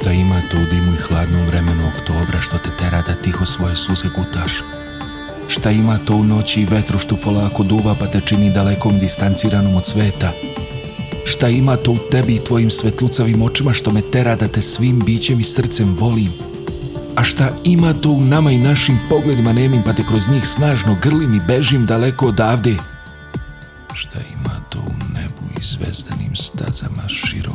šta imate u dimu i hladnom vremenu oktobra što te tera da tiho svoje suze gutaš? Šta ima to u noći i vetru što polako duva pa te čini dalekom distanciranom od sveta? Šta ima to u tebi i tvojim svetlucavim očima što me tera da te svim bićem i srcem volim? A šta ima to u nama i našim pogledima nemim pa te kroz njih snažno grlim i bežim daleko odavde? Šta ima to u nebu i zvezdanim stazama širom?